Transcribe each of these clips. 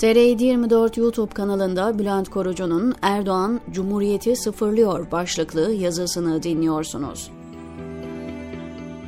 TR24 YouTube kanalında Bülent Korucu'nun Erdoğan Cumhuriyeti sıfırlıyor başlıklı yazısını dinliyorsunuz.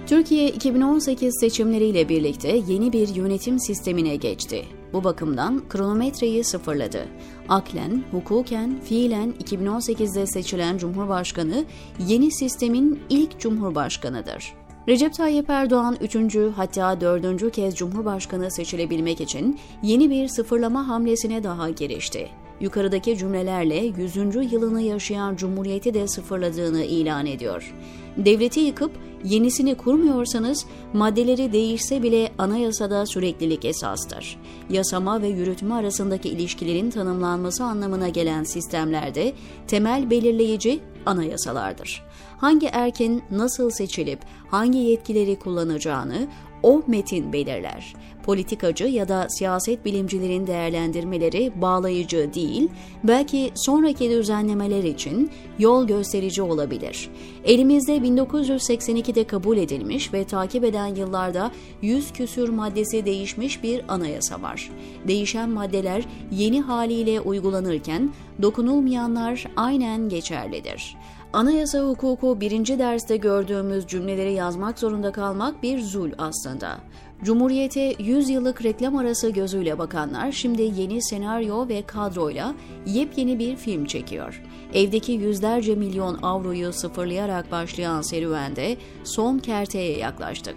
Türkiye 2018 seçimleriyle birlikte yeni bir yönetim sistemine geçti. Bu bakımdan kronometreyi sıfırladı. Aklen, hukuken, fiilen 2018'de seçilen Cumhurbaşkanı yeni sistemin ilk Cumhurbaşkanıdır. Recep Tayyip Erdoğan 3. hatta 4. kez Cumhurbaşkanı seçilebilmek için yeni bir sıfırlama hamlesine daha girişti. Yukarıdaki cümlelerle 100. yılını yaşayan Cumhuriyeti de sıfırladığını ilan ediyor. Devleti yıkıp yenisini kurmuyorsanız maddeleri değişse bile anayasada süreklilik esastır. Yasama ve yürütme arasındaki ilişkilerin tanımlanması anlamına gelen sistemlerde temel belirleyici anayasalardır. Hangi erkin nasıl seçilip hangi yetkileri kullanacağını o metin belirler. Politikacı ya da siyaset bilimcilerin değerlendirmeleri bağlayıcı değil, belki sonraki düzenlemeler için yol gösterici olabilir. Elimizde 1982'de kabul edilmiş ve takip eden yıllarda 100 küsür maddesi değişmiş bir anayasa var. Değişen maddeler yeni haliyle uygulanırken dokunulmayanlar aynen geçerlidir. Anayasa hukuku birinci derste gördüğümüz cümleleri yazmak zorunda kalmak bir zul aslında. Cumhuriyete 100 yıllık reklam arası gözüyle bakanlar şimdi yeni senaryo ve kadroyla yepyeni bir film çekiyor. Evdeki yüzlerce milyon avroyu sıfırlayarak başlayan serüvende son kerteye yaklaştık.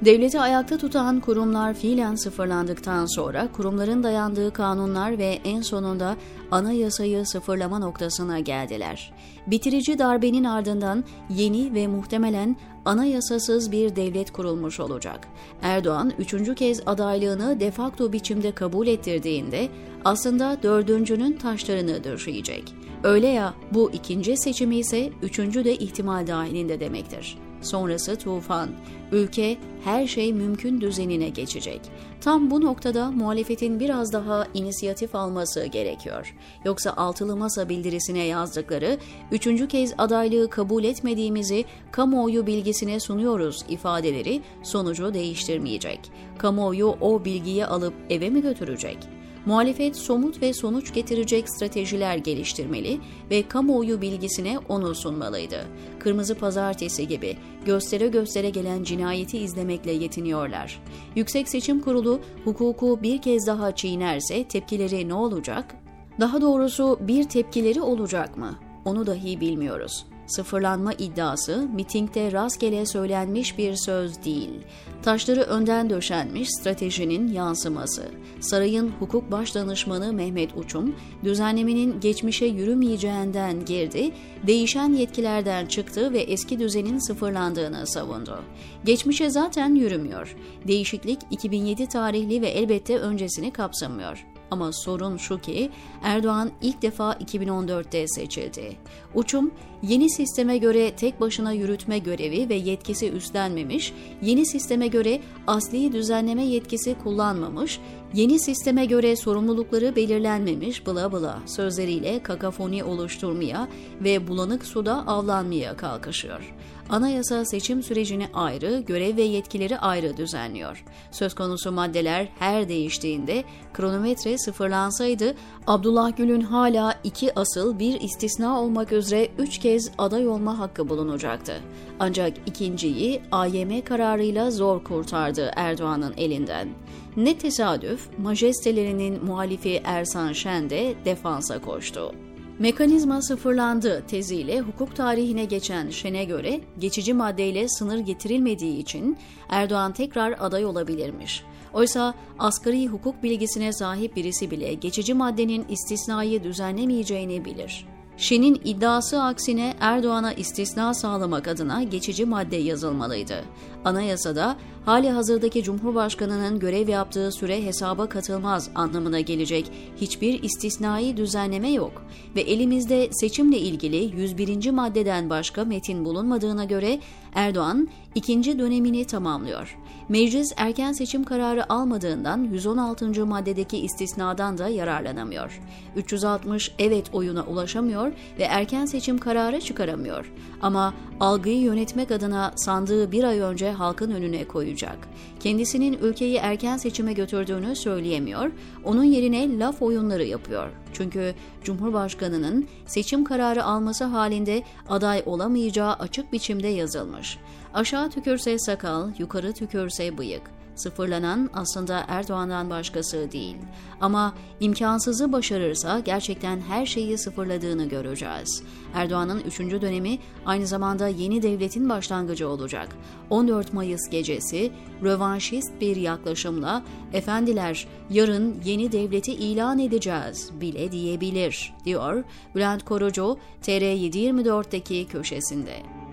Devleti ayakta tutan kurumlar fiilen sıfırlandıktan sonra kurumların dayandığı kanunlar ve en sonunda anayasayı sıfırlama noktasına geldiler. Bitirici darbenin ardından yeni ve muhtemelen anayasasız bir devlet kurulmuş olacak. Erdoğan üçüncü kez adaylığını defakto biçimde kabul ettirdiğinde aslında dördüncünün taşlarını döşeyecek. Öyle ya bu ikinci seçimi ise üçüncü de ihtimal dahilinde demektir. Sonrası tufan. Ülke her şey mümkün düzenine geçecek. Tam bu noktada muhalefetin biraz daha inisiyatif alması gerekiyor. Yoksa altılı masa bildirisine yazdıkları üçüncü kez adaylığı kabul etmediğimizi kamuoyu bilgisine sunuyoruz ifadeleri sonucu değiştirmeyecek. Kamuoyu o bilgiyi alıp eve mi götürecek? Muhalefet somut ve sonuç getirecek stratejiler geliştirmeli ve kamuoyu bilgisine onu sunmalıydı. Kırmızı Pazartesi gibi göstere göstere gelen cinayeti izlemekle yetiniyorlar. Yüksek Seçim Kurulu hukuku bir kez daha çiğnerse tepkileri ne olacak? Daha doğrusu bir tepkileri olacak mı? Onu dahi bilmiyoruz. Sıfırlanma iddiası mitingde rastgele söylenmiş bir söz değil. Taşları önden döşenmiş stratejinin yansıması. Sarayın hukuk başdanışmanı Mehmet Uçum, düzenlemenin geçmişe yürümeyeceğinden girdi, değişen yetkilerden çıktı ve eski düzenin sıfırlandığını savundu. Geçmişe zaten yürümüyor. Değişiklik 2007 tarihli ve elbette öncesini kapsamıyor. Ama sorun şu ki Erdoğan ilk defa 2014'te seçildi. Uçum yeni sisteme göre tek başına yürütme görevi ve yetkisi üstlenmemiş, yeni sisteme göre asli düzenleme yetkisi kullanmamış, yeni sisteme göre sorumlulukları belirlenmemiş bla bla sözleriyle kakafoni oluşturmaya ve bulanık suda avlanmaya kalkışıyor. Anayasa seçim sürecini ayrı, görev ve yetkileri ayrı düzenliyor. Söz konusu maddeler her değiştiğinde kronometre sıfırlansaydı Abdullah Gül'ün hala iki asıl bir istisna olmak üzere üç kez aday olma hakkı bulunacaktı. Ancak ikinciyi AYM kararıyla zor kurtardı Erdoğan'ın elinden. Ne tesadüf, majestelerinin muhalifi Ersan Şen de defansa koştu. Mekanizma sıfırlandı teziyle hukuk tarihine geçen Şen'e göre geçici maddeyle sınır getirilmediği için Erdoğan tekrar aday olabilirmiş. Oysa asgari hukuk bilgisine sahip birisi bile geçici maddenin istisnayı düzenlemeyeceğini bilir. Şen'in iddiası aksine Erdoğan'a istisna sağlamak adına geçici madde yazılmalıydı. Anayasada hali hazırdaki Cumhurbaşkanı'nın görev yaptığı süre hesaba katılmaz anlamına gelecek hiçbir istisnai düzenleme yok ve elimizde seçimle ilgili 101. maddeden başka metin bulunmadığına göre Erdoğan ikinci dönemini tamamlıyor. Meclis erken seçim kararı almadığından 116. maddedeki istisnadan da yararlanamıyor. 360 evet oyuna ulaşamıyor ve erken seçim kararı çıkaramıyor. Ama algıyı yönetmek adına sandığı bir ay önce halkın önüne koyacak. Kendisinin ülkeyi erken seçime götürdüğünü söyleyemiyor, onun yerine laf oyunları yapıyor. Çünkü Cumhurbaşkanı'nın seçim kararı alması halinde aday olamayacağı açık biçimde yazılmış. Aşağı tükürse sakal, yukarı tükürse bıyık. Sıfırlanan aslında Erdoğan'dan başkası değil. Ama imkansızı başarırsa gerçekten her şeyi sıfırladığını göreceğiz. Erdoğan'ın 3. dönemi aynı zamanda yeni devletin başlangıcı olacak. 14 Mayıs gecesi rövanşist bir yaklaşımla efendiler yarın yeni devleti ilan edeceğiz bile diyebilir diyor Bülent Korucu TR724'deki köşesinde.